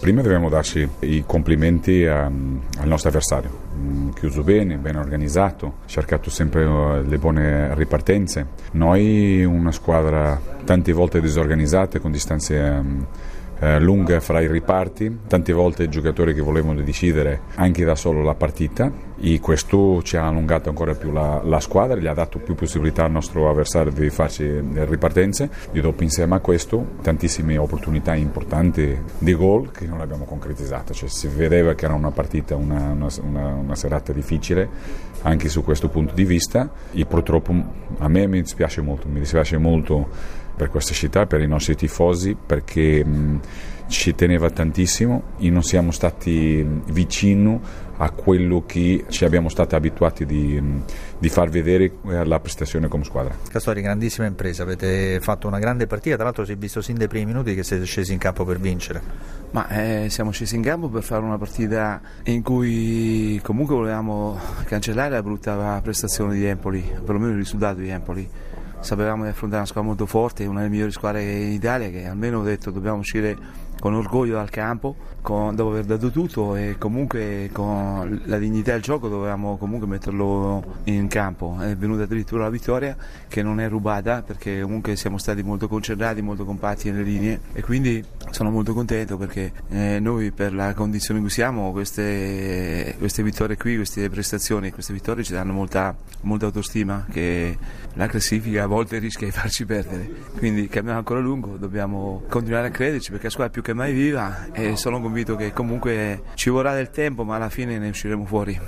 Prima dobbiamo darci i complimenti a, al nostro avversario, mm, chiuso bene, ben organizzato, cercato sempre eh, le buone ripartenze. Noi una squadra tante volte disorganizzata con distanze um, eh, lunga fra i riparti, tante volte giocatori che volevano decidere anche da solo la partita. E questo ci ha allungato ancora più la, la squadra, gli ha dato più possibilità al nostro avversario di farci le ripartenze. E dopo insieme a questo tantissime opportunità importanti di gol che non abbiamo concretizzato, cioè, si vedeva che era una partita, una, una, una serata difficile anche su questo punto di vista. E purtroppo a me mi dispiace molto, mi dispiace molto per questa città, per i nostri tifosi, perché mh, ci teneva tantissimo e non siamo stati vicini a quello che ci abbiamo stati abituati di, di far vedere la prestazione come squadra. Castori, grandissima impresa, avete fatto una grande partita, tra l'altro si è visto sin dai primi minuti che siete scesi in campo per vincere. Ma eh, siamo scesi in campo per fare una partita in cui comunque volevamo cancellare la brutta prestazione di Empoli, perlomeno il risultato di Empoli sapevamo di affrontare una squadra molto forte, una delle migliori squadre in Italia che almeno ho detto dobbiamo uscire con orgoglio dal campo, con, dopo aver dato tutto e comunque con la dignità del gioco dovevamo comunque metterlo in campo. È venuta addirittura la vittoria che non è rubata perché comunque siamo stati molto concentrati, molto compatti nelle linee e quindi sono molto contento perché eh, noi per la condizione in cui siamo queste, queste, vittorie qui, queste prestazioni, queste vittorie ci danno molta, molta autostima che la classifica a volte rischia di farci perdere. Quindi camminiamo ancora lungo, dobbiamo continuare a crederci perché la squadra più che mai viva e sono convinto che comunque ci vorrà del tempo ma alla fine ne usciremo fuori.